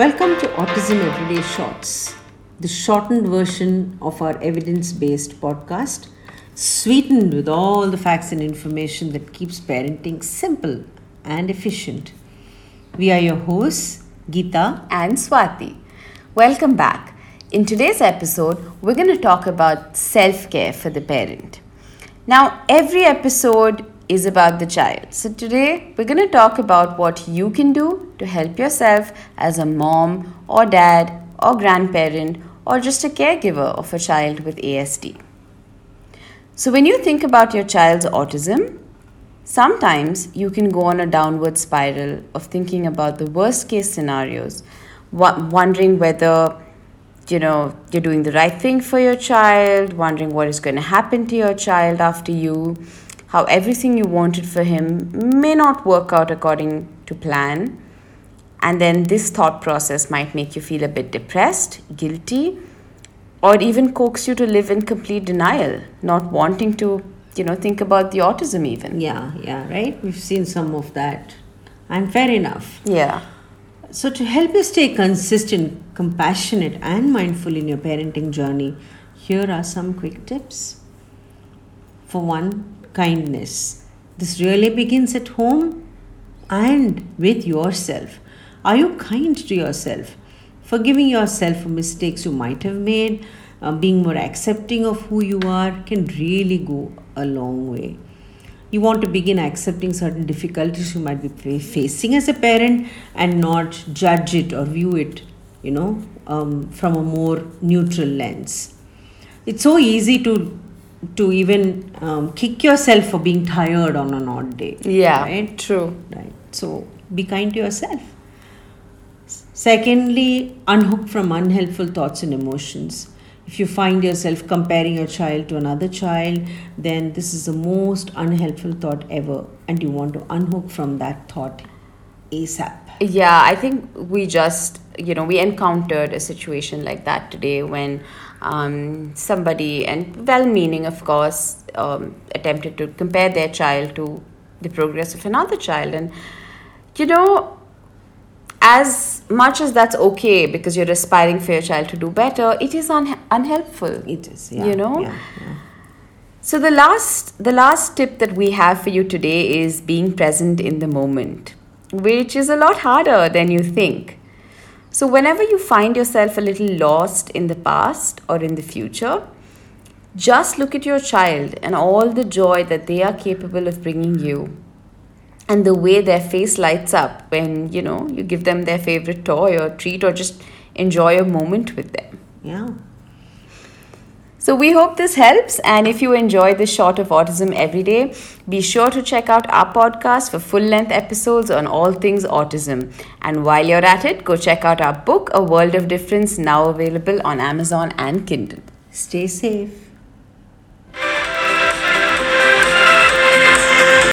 to Autism Everyday Shorts, the shortened version of our evidence based podcast, sweetened with all the facts and information that keeps parenting simple and efficient. We are your hosts, Geeta and Swati. Welcome back. In today's episode, we're going to talk about self care for the parent. Now, every episode is about the child. So, today we're going to talk about what you can do to help yourself as a mom or dad or grandparent or just a caregiver of a child with ASD. So, when you think about your child's autism, sometimes you can go on a downward spiral of thinking about the worst case scenarios, wondering whether you know you're doing the right thing for your child, wondering what is going to happen to your child after you how everything you wanted for him may not work out according to plan. And then this thought process might make you feel a bit depressed, guilty, or even coax you to live in complete denial, not wanting to, you know, think about the autism even. Yeah, yeah, right? We've seen some of that. And fair enough. Yeah. So, to help you stay consistent, compassionate, and mindful in your parenting journey, here are some quick tips. For one, kindness. This really begins at home and with yourself. Are you kind to yourself? Forgiving yourself for mistakes you might have made, uh, being more accepting of who you are can really go a long way. You want to begin accepting certain difficulties you might be facing as a parent and not judge it or view it, you know, um, from a more neutral lens. It's so easy to to even um, kick yourself for being tired on an odd day. Yeah, right? true. Right. So be kind to yourself. Secondly, unhook from unhelpful thoughts and emotions. If you find yourself comparing your child to another child, then this is the most unhelpful thought ever, and you want to unhook from that thought ASAP. Yeah, I think we just, you know, we encountered a situation like that today when um, somebody, and well meaning, of course, um, attempted to compare their child to the progress of another child. And, you know, as much as that's okay because you're aspiring for your child to do better, it is un- unhelpful. It is, yeah, you know. Yeah, yeah. So the last the last tip that we have for you today is being present in the moment, which is a lot harder than you think. So, whenever you find yourself a little lost in the past or in the future, just look at your child and all the joy that they are capable of bringing you and the way their face lights up when you know you give them their favorite toy or treat or just enjoy a moment with them yeah so, we hope this helps. And if you enjoy this short of autism every day, be sure to check out our podcast for full length episodes on all things autism. And while you're at it, go check out our book, A World of Difference, now available on Amazon and Kindle. Stay safe.